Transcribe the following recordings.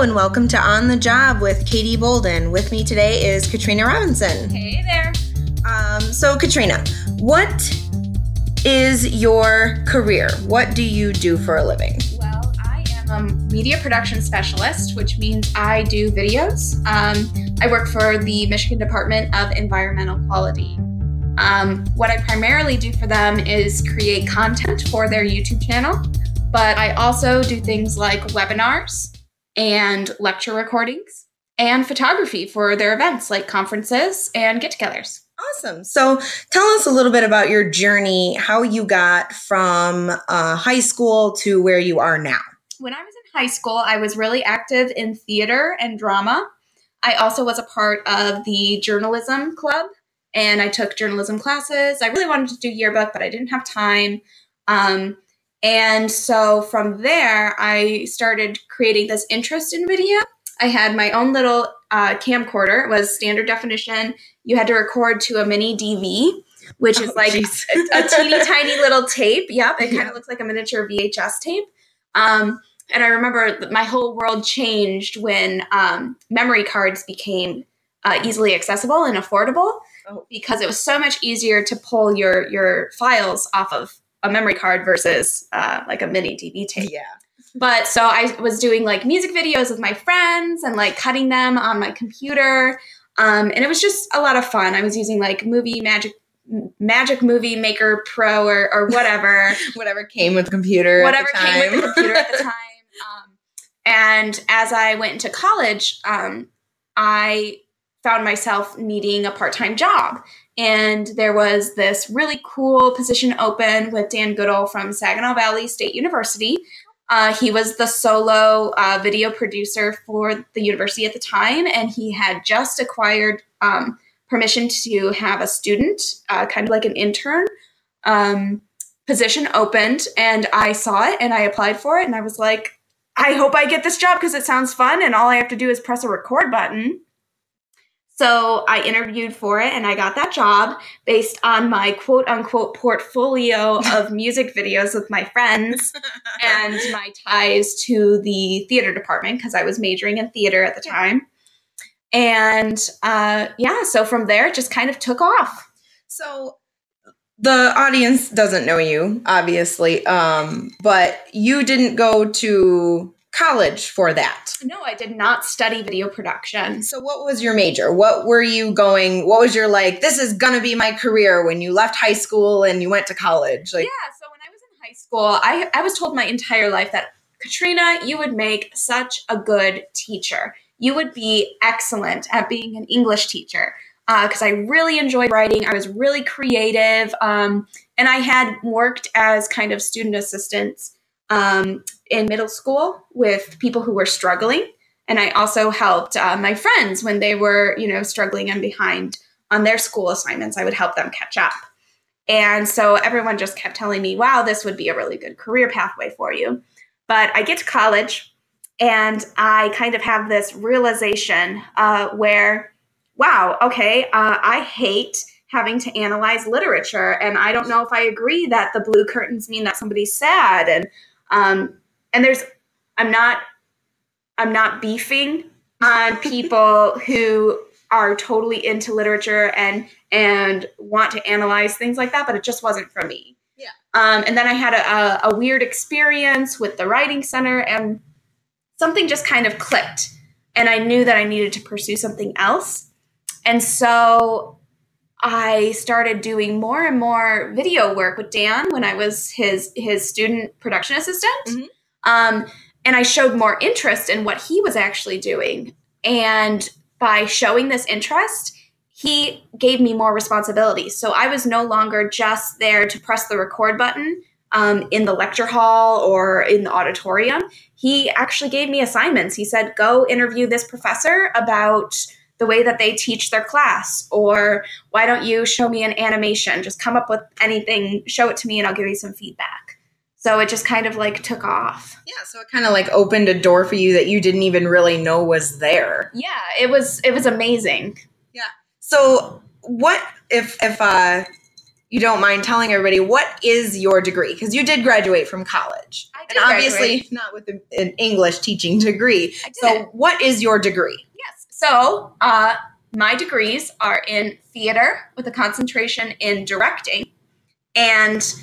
Hello and welcome to On the Job with Katie Bolden. With me today is Katrina Robinson. Hey there. Um, so, Katrina, what is your career? What do you do for a living? Well, I am a media production specialist, which means I do videos. Um, I work for the Michigan Department of Environmental Quality. Um, what I primarily do for them is create content for their YouTube channel, but I also do things like webinars and lecture recordings and photography for their events like conferences and get togethers. Awesome. So, tell us a little bit about your journey, how you got from uh, high school to where you are now. When I was in high school, I was really active in theater and drama. I also was a part of the journalism club and I took journalism classes. I really wanted to do yearbook, but I didn't have time. Um, and so from there, I started creating this interest in video. I had my own little uh, camcorder. It was standard definition. You had to record to a mini DV, which is oh, like a, a, teeny tiny little tape. Yep, it kind of looks like a miniature VHS tape. Um, and I remember that my whole world changed when um, memory cards became uh, easily accessible and affordable oh. because it was so much easier to pull your your files off of a memory card versus uh, like a mini DV tape. Yeah. But so I was doing like music videos with my friends and like cutting them on my computer. Um, and it was just a lot of fun. I was using like movie magic magic movie maker pro or, or whatever whatever came with the computer whatever came with the computer at the time um, and as i went into college um, i found myself needing a part-time job and there was this really cool position open with Dan Goodall from Saginaw Valley State University. Uh, he was the solo uh, video producer for the university at the time, and he had just acquired um, permission to have a student, uh, kind of like an intern, um, position opened. And I saw it and I applied for it, and I was like, I hope I get this job because it sounds fun, and all I have to do is press a record button. So I interviewed for it and I got that job based on my quote unquote portfolio of music videos with my friends and my ties to the theater department because I was majoring in theater at the time. And uh, yeah, so from there it just kind of took off. So the audience doesn't know you, obviously, um, but you didn't go to college for that? No, I did not study video production. So, what was your major? What were you going? What was your like? This is gonna be my career when you left high school and you went to college. Like, yeah. So when I was in high school, I I was told my entire life that Katrina, you would make such a good teacher. You would be excellent at being an English teacher because uh, I really enjoyed writing. I was really creative, um, and I had worked as kind of student assistants um, in middle school with people who were struggling. And I also helped uh, my friends when they were, you know, struggling and behind on their school assignments. I would help them catch up. And so everyone just kept telling me, wow, this would be a really good career pathway for you. But I get to college and I kind of have this realization uh, where, wow, okay, uh, I hate having to analyze literature. And I don't know if I agree that the blue curtains mean that somebody's sad. And um, and there's, I'm not, I'm not beefing on people who are totally into literature and and want to analyze things like that, but it just wasn't for me. Yeah. Um, and then I had a, a, a weird experience with the writing center, and something just kind of clicked, and I knew that I needed to pursue something else. And so I started doing more and more video work with Dan when I was his his student production assistant. Mm-hmm. Um, and I showed more interest in what he was actually doing. And by showing this interest, he gave me more responsibility. So I was no longer just there to press the record button um, in the lecture hall or in the auditorium. He actually gave me assignments. He said, go interview this professor about the way that they teach their class or why don't you show me an animation just come up with anything show it to me and i'll give you some feedback so it just kind of like took off yeah so it kind of like opened a door for you that you didn't even really know was there yeah it was it was amazing yeah so what if if uh you don't mind telling everybody what is your degree because you did graduate from college I did and obviously graduate. not with an english teaching degree I did. so what is your degree Yes. So, uh, my degrees are in theater with a concentration in directing and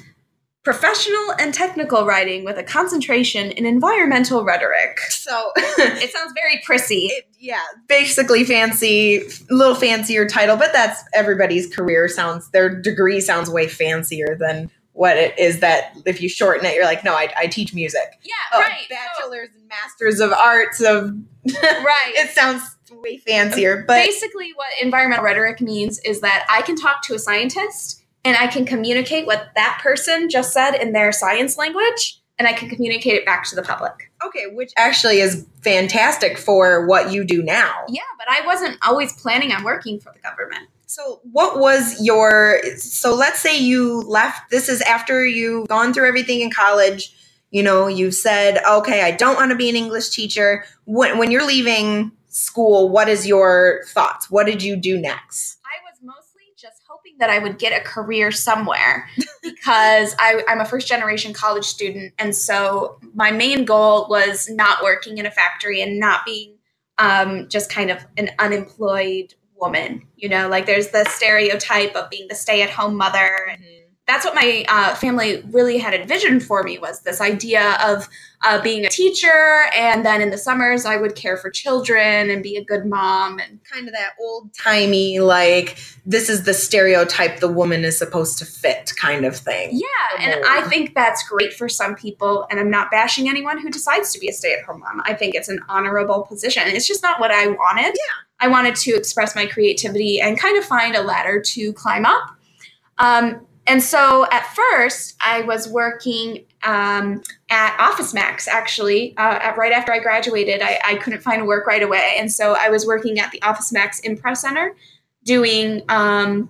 professional and technical writing with a concentration in environmental rhetoric. so It sounds very prissy. it, yeah basically fancy a little fancier title but that's everybody's career sounds their degree sounds way fancier than what it is that if you shorten it you're like no i, I teach music Yeah, oh, right. bachelors and masters of arts of right. it sounds way fancier but Basically, what environmental rhetoric means is that I can talk to a scientist and I can communicate what that person just said in their science language and I can communicate it back to the public. okay which actually is fantastic for what you do now Yeah, but I wasn't always planning on working for the government. So, what was your? So, let's say you left. This is after you've gone through everything in college. You know, you've said, "Okay, I don't want to be an English teacher." When when you're leaving school, what is your thoughts? What did you do next? I was mostly just hoping that I would get a career somewhere because I, I'm a first generation college student. And so my main goal was not working in a factory and not being um, just kind of an unemployed woman. You know, like there's the stereotype of being the stay at home mother. And that's what my uh, family really had envisioned for me was this idea of uh, being a teacher. And then in the summers, I would care for children and be a good mom and Kind of that old timey, like this is the stereotype the woman is supposed to fit, kind of thing. Yeah, and. I think that's great for some people. And I'm not bashing anyone who decides to be a stay at home mom. I think it's an honorable position. It's just not what I wanted. Yeah. I wanted to express my creativity and kind of find a ladder to climb up. Um, and so at first, I was working um, at Office Max, actually. Uh, at, right after I graduated, I, I couldn't find work right away. And so I was working at the Office Max Impress Center doing um,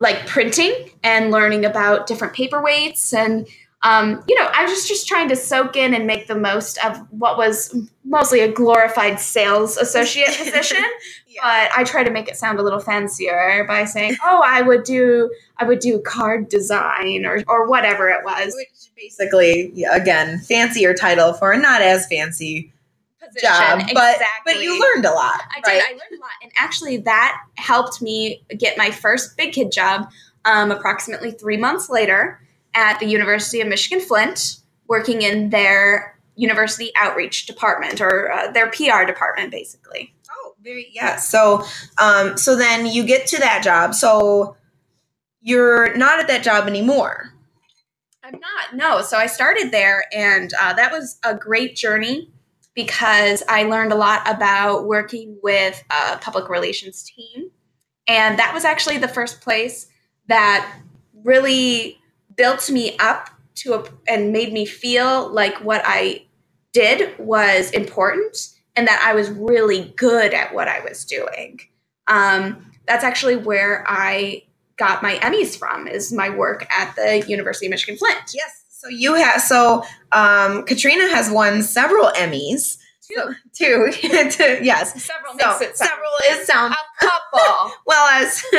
like printing and learning about different paperweights and um, you know i was just trying to soak in and make the most of what was mostly a glorified sales associate position Yeah. but i try to make it sound a little fancier by saying oh i would do i would do card design or, or whatever it was Which basically, again, fancier title for a not as fancy position job, but exactly. but you learned a lot. I right? did. I learned a lot, and actually, that helped me get my first big kid job. Um, approximately three months later, at the University of Michigan Flint, working in their university outreach department or uh, their PR department, basically. Oh, very yeah. So, um, so then you get to that job. So you're not at that job anymore. I'm not. No. So I started there, and uh, that was a great journey because I learned a lot about working with a public relations team. And that was actually the first place that really built me up to a, and made me feel like what I did was important and that I was really good at what I was doing. Um, that's actually where I got my Emmys from is my work at the University of Michigan Flint. Yes. So you have. So um, Katrina has won several Emmys. Two. Two. Two, yes. Several So, makes it sound several is sound a couple. well as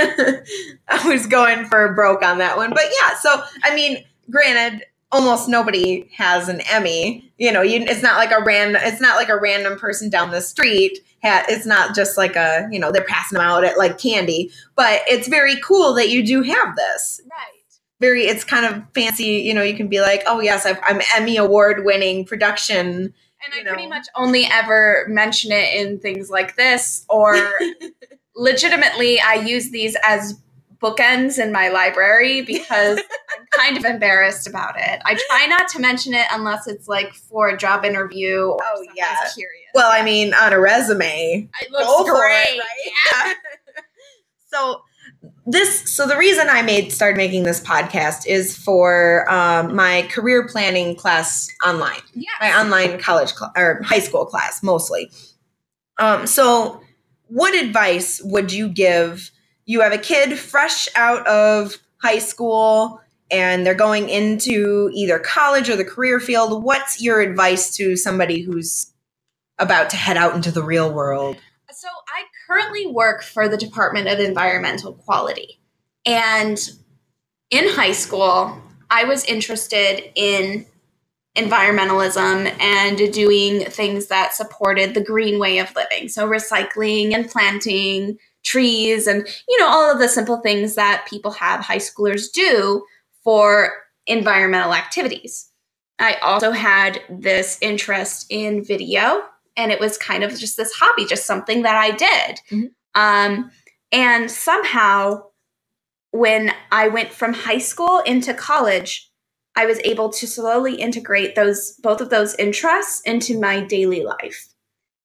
I was going for broke on that one, but yeah. So I mean, granted, almost nobody has an Emmy. You know, you, it's not like a random. It's not like a random person down the street. Ha, it's not just like a you know they're passing them out at like candy. But it's very cool that you do have this. right. Very, it's kind of fancy. You know, you can be like, oh yes, I've, I'm Emmy award winning production. And I pretty much only ever mention it in things like this, or legitimately, I use these as bookends in my library because I'm kind of embarrassed about it. I try not to mention it unless it's like for a job interview or Oh, yeah. curious. Well, I mean, on a resume, it looks go for great. it, right? Yeah. so this, so the reason I made started making this podcast is for um, my career planning class online, Yes. my online college cl- or high school class mostly. Um, so, what advice would you give? You have a kid fresh out of high school and they're going into either college or the career field. What's your advice to somebody who's about to head out into the real world? So I currently work for the Department of Environmental Quality. And in high school, I was interested in environmentalism and doing things that supported the green way of living. So, recycling and planting trees and, you know, all of the simple things that people have high schoolers do for environmental activities. I also had this interest in video, and it was kind of just this hobby, just something that I did. Mm-hmm. Um, and somehow, when I went from high school into college, I was able to slowly integrate those both of those interests into my daily life.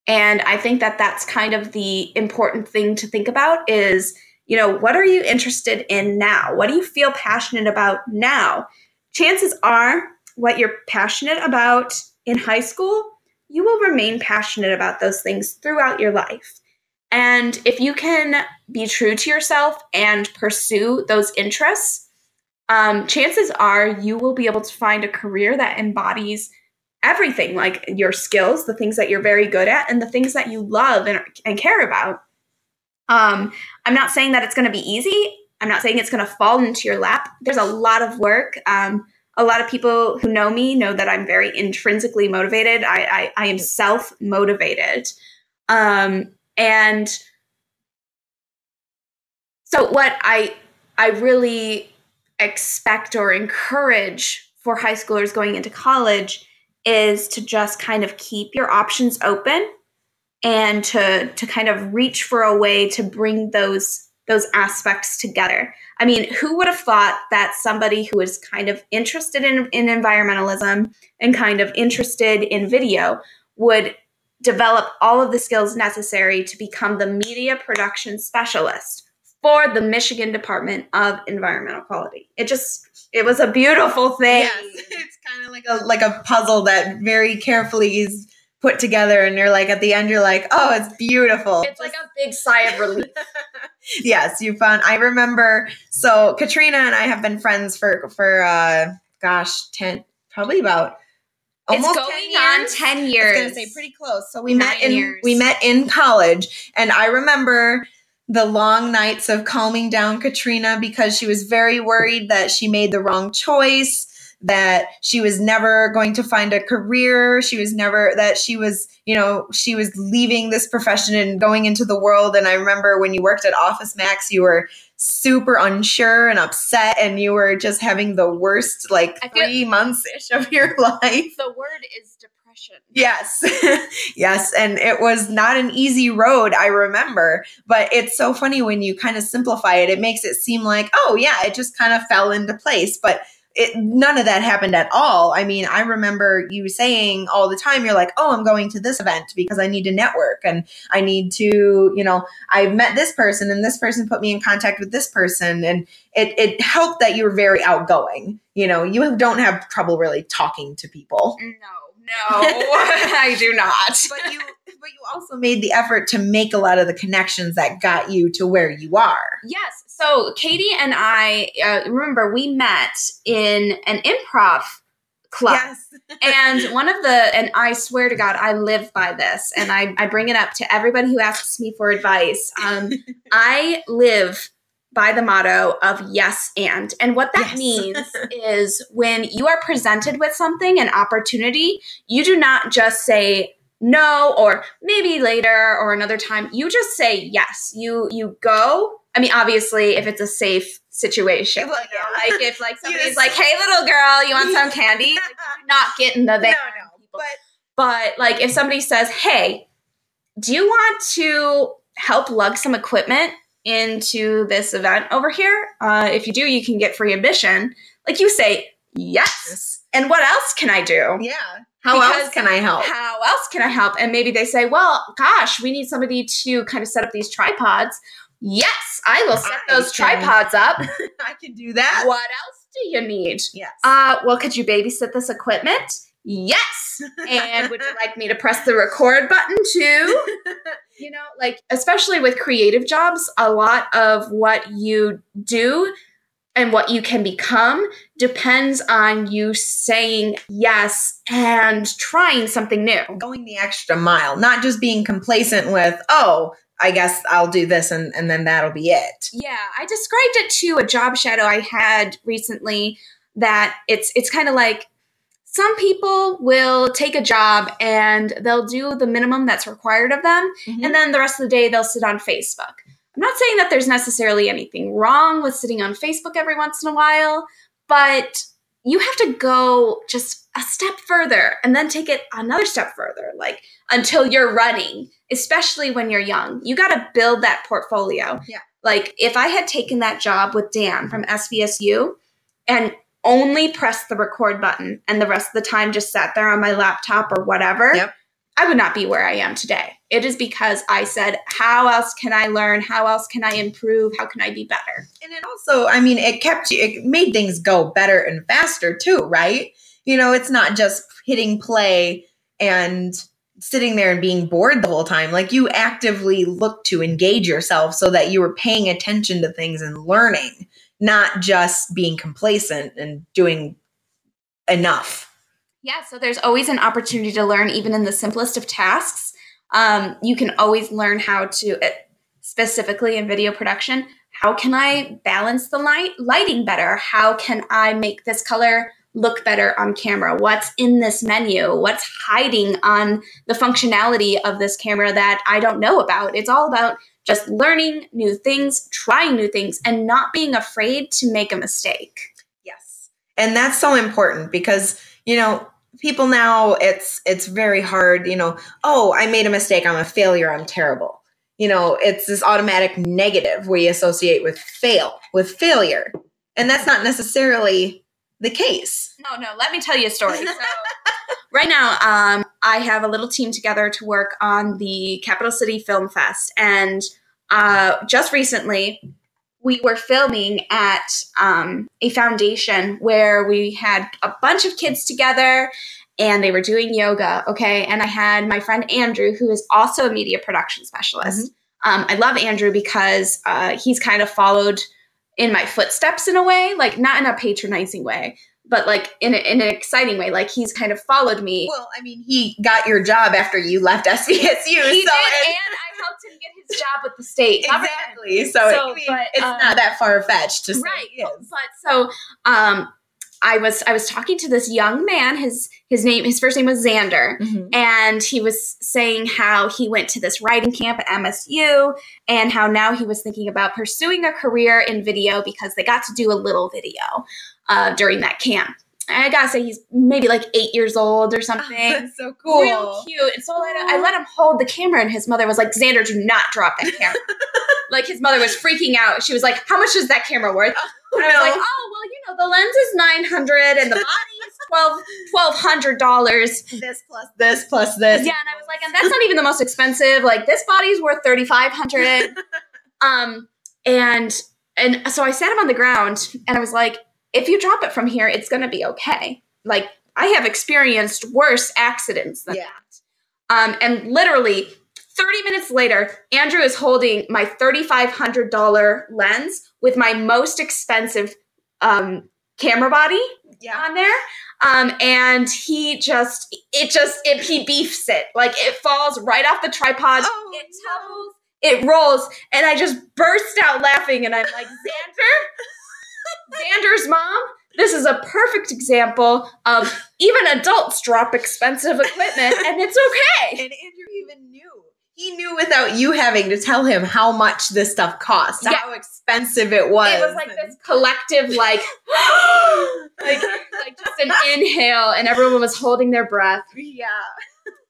And I think that that's kind of the important thing to think about is, you know, what are you interested in now? What do you feel passionate about now? Chances are what you're passionate about in high school, you will remain passionate about those things throughout your life. And if you can be true to yourself and pursue those interests, um, chances are you will be able to find a career that embodies everything like your skills, the things that you're very good at, and the things that you love and, and care about. Um, I'm not saying that it's going to be easy. I'm not saying it's going to fall into your lap. There's a lot of work. Um, a lot of people who know me know that I'm very intrinsically motivated. I, I, I am self motivated. Um, and so what I I really expect or encourage for high schoolers going into college is to just kind of keep your options open and to to kind of reach for a way to bring those those aspects together. I mean, who would have thought that somebody who is kind of interested in, in environmentalism and kind of interested in video would develop all of the skills necessary to become the media production specialist for the Michigan Department of Environmental Quality. It just it was a beautiful thing. Yes, it's kind of like a like a puzzle that very carefully is put together and you're like at the end you're like, "Oh, it's beautiful." It's like a big sigh of relief. yes, you found I remember so Katrina and I have been friends for for uh gosh, 10 probably about almost it's going 10 on 10 years. I was gonna say pretty close. So we Nine met in years. we met in college and I remember the long nights of calming down Katrina because she was very worried that she made the wrong choice, that she was never going to find a career. She was never, that she was, you know, she was leaving this profession and going into the world. And I remember when you worked at Office Max, you were super unsure and upset, and you were just having the worst, like, three months ish of your life. The word is depression. Yes. yes. And it was not an easy road, I remember. But it's so funny when you kind of simplify it, it makes it seem like, oh, yeah, it just kind of fell into place. But it, none of that happened at all. I mean, I remember you saying all the time, you're like, oh, I'm going to this event because I need to network and I need to, you know, I've met this person and this person put me in contact with this person. And it, it helped that you were very outgoing. You know, you don't have trouble really talking to people. No no, I do not. But you but you also made the effort to make a lot of the connections that got you to where you are. Yes. So Katie and I uh, remember we met in an improv club. Yes. and one of the and I swear to God, I live by this, and I, I bring it up to everybody who asks me for advice. Um, I live by the motto of yes and. And what that yes. means is when you are presented with something, an opportunity, you do not just say no or maybe later or another time. You just say yes. You you go. I mean, obviously, if it's a safe situation, well, like if like somebody's yes. like, "Hey, little girl, you want some candy?" Like, not getting the van. No, no. But but like if somebody says, "Hey, do you want to help lug some equipment into this event over here. Uh, if you do, you can get free admission. Like you say, yes. And what else can I do? Yeah. How else can I help? How else can I help? And maybe they say, well, gosh, we need somebody to kind of set up these tripods. Yes, I will set I those can. tripods up. I can do that. What else do you need? Yes. Uh, well, could you babysit this equipment? Yes. And would you like me to press the record button too? you know, like especially with creative jobs, a lot of what you do and what you can become depends on you saying yes and trying something new. Going the extra mile, not just being complacent with, oh, I guess I'll do this and, and then that'll be it. Yeah, I described it to a job shadow I had recently that it's it's kind of like some people will take a job and they'll do the minimum that's required of them Mm-hmm. and then the rest of the day they'll sit on Facebook. I'm not saying that there's necessarily anything wrong with sitting on Facebook every once in a while, but you have to go just a step further and then take it another step further, like until you're running, especially when you're young. You got to build that portfolio. Yeah. Like if I had taken that job with Dan from SVSU and only pressed the record button and the rest of the time just sat there on my laptop or whatever, Yep. I would not be where I am today. It is because I said, how else can I learn? How else can I improve? How can I be better? And it also, I mean, it kept you, it made things go better and faster too, right? You know, it's not just hitting play and sitting there and being bored the whole time. Like you actively look to engage yourself so that you were paying attention to things and learning, not just being complacent and doing enough. Yeah, so there's always an opportunity to learn, even in the simplest of tasks. Um, you can always learn how to, uh, specifically in video production, how can I balance the light lighting better? How can I make this color look better on camera? What's in this menu? What's hiding on the functionality of this camera that I don't know about? It's all about just learning new things, trying new things, and not being afraid to make a mistake. Yes. And that's so important because, you know, people now it's it's very hard, you know, oh, I made a mistake, I'm a failure, I'm terrible. You know, it's this automatic negative we associate with fail, with failure. And that's not necessarily the case. No, no. Let me tell you a story. So, right now, um, I have a little team together to work on the Capital City Film Fest, and uh, just recently, we were filming at um, a foundation where we had a bunch of kids together. And they were doing yoga, okay. And I had my friend Andrew, who is also a media production specialist. Um, I love Andrew because uh, he's kind of followed in my footsteps in a way, like not in a patronizing way, but like in, a, in an exciting way. Like he's kind of followed me. Well, I mean, he got your job after you left SVSU. he so did, and it- I helped him get his job with the state exactly. So, So, I mean, but, it's um, not that far fetched to say right is. but so um i was i was talking to this young man his his name his first name was xander Mhm. and he was saying how he went to this writing camp at msu and how now he was thinking about pursuing a career in video because they got to do a little video uh, during that camp i gotta say he's maybe like eight years old or something That's so cool. real cute. And so I let, I let him hold the camera, and his mother was like, "Xander, do not drop that camera." like his mother was freaking out. She was like, "How much is that camera worth?" And I was like, "Oh, well, you know, the lens is nine hundred, and the body is twelve twelve hundred dollars." this plus this plus this. Yeah, and I was like, "And that's not even the most expensive. Like this body's worth thirty five hundred. um, and and so I sat him on the ground, and I was like, "If you drop it from here, it's gonna be okay." Like I have experienced worse accidents than Yeah. that. Um, and literally 30 minutes later, Andrew is holding my $3,500 lens with my most expensive um, camera body Yeah. on there. Um, and he just, it just, it, he beefs it. Like it falls right off the tripod. Oh, it tumbles, it rolls, and I just burst out laughing. And I'm like, Xander, Xander's mom, this is a perfect example of even adults drop expensive equipment and it's okay. And Andrew even knew. He knew without you having to tell him how much this stuff cost, Yeah. how expensive it was. It was like this collective, like, like, like just an inhale, and everyone was holding their breath. Yeah.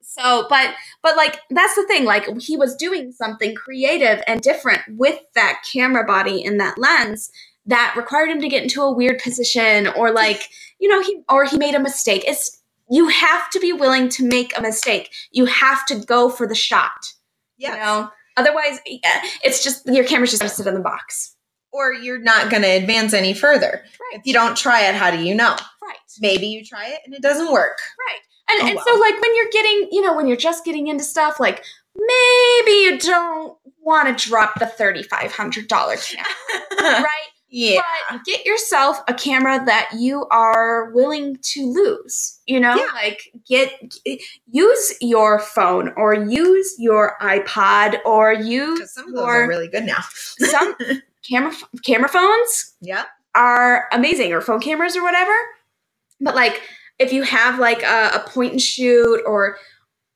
So, but, but like, that's the thing. Like, he was doing something creative and different with that camera body and that lens that required him to get into a weird position, or like, you know, he or he made a mistake. It's you have to be willing to make a mistake. You have to go for the shot. Yes. You know, otherwise, uh, it's just your camera's just gonna sit in the box. Or you're not going to advance any further. Right. If you don't try it, how do you know? Right. Maybe you try it and it doesn't work. Right. And, Oh, and wow. so, like, when you're getting, you know, when you're just getting into stuff, like, maybe you don't want to drop the $3,500 camera, right? Yeah. But get yourself a camera that you are willing to lose. You know, Yeah. like get use your phone or use your iPod or use some of those your are really good now. some camera camera phones Yep. are amazing or phone cameras or whatever. But like if you have like a, a point and shoot or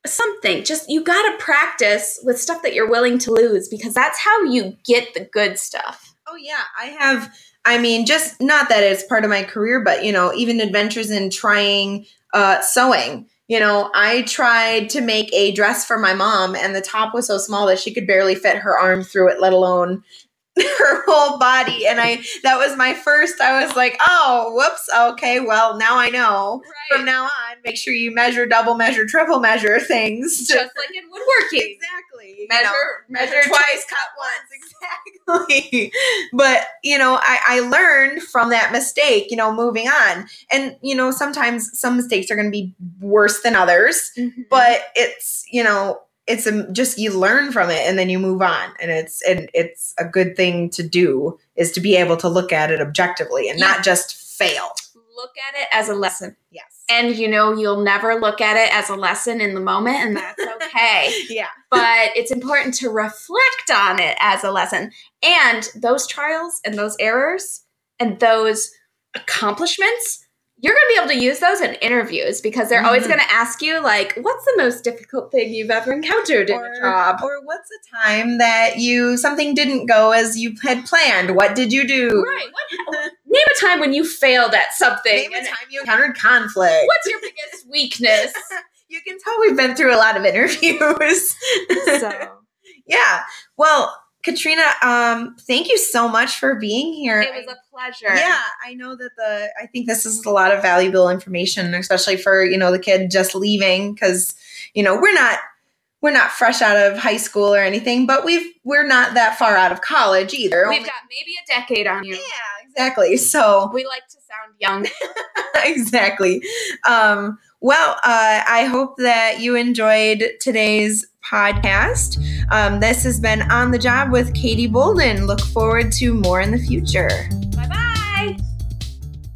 something, just you gotta practice with stuff that you're willing to lose because that's how you get the good stuff. Oh yeah, I have. I mean, just not that it's part of my career, but you know, even adventures in trying uh, sewing. You know, I tried to make a dress for my mom, and the top was so small that she could barely fit her arm through it, let alone her whole body. And I, that was my first. I was like, oh, whoops. Okay, well, now I know. From now on, make sure you measure, double measure, triple measure things. to- Just like in woodworking. exactly. you Measure, know measure, measure twice, cut once. Exactly. but, you know, I, I learned from that mistake, you know, moving on. And, you know, sometimes some mistakes are going to be worse than others, Mhm. but it's, you know, it's a, just you learn from it and then you move on and it's and it's a good thing to do is to be able to look at it objectively and Yeah. not just fail look at it as a lesson. yes And you know, you'll never look at it as a lesson in the moment, and that's okay. yeah but it's important to reflect on it as a lesson. And those trials and those errors and those accomplishments, you're going to be able to use those in interviews because they're always Mhm. going to ask you, like, what's the most difficult thing you've ever encountered in or, a job? or what's a time that you something didn't go as you had planned what did you do Right. What, name a time when you failed at something. Name a time you encountered conflict. what's your biggest weakness? You can tell we've been through a lot of interviews. so yeah. Well, Katrina, um, thank you so much for being here. it was a pleasure. yeah, I know that the I think this is a lot of valuable information, especially for you know the kid just leaving because you know we're not we're not fresh out of high school or anything, but we've we're not that far out of college either. We've Only- got maybe a decade on you. yeah, exactly. So We like to sound young. exactly. Um, well, uh, I hope that you enjoyed today's podcast. Um, this has been On the Job with Katie Bolden. Look forward to more in the future.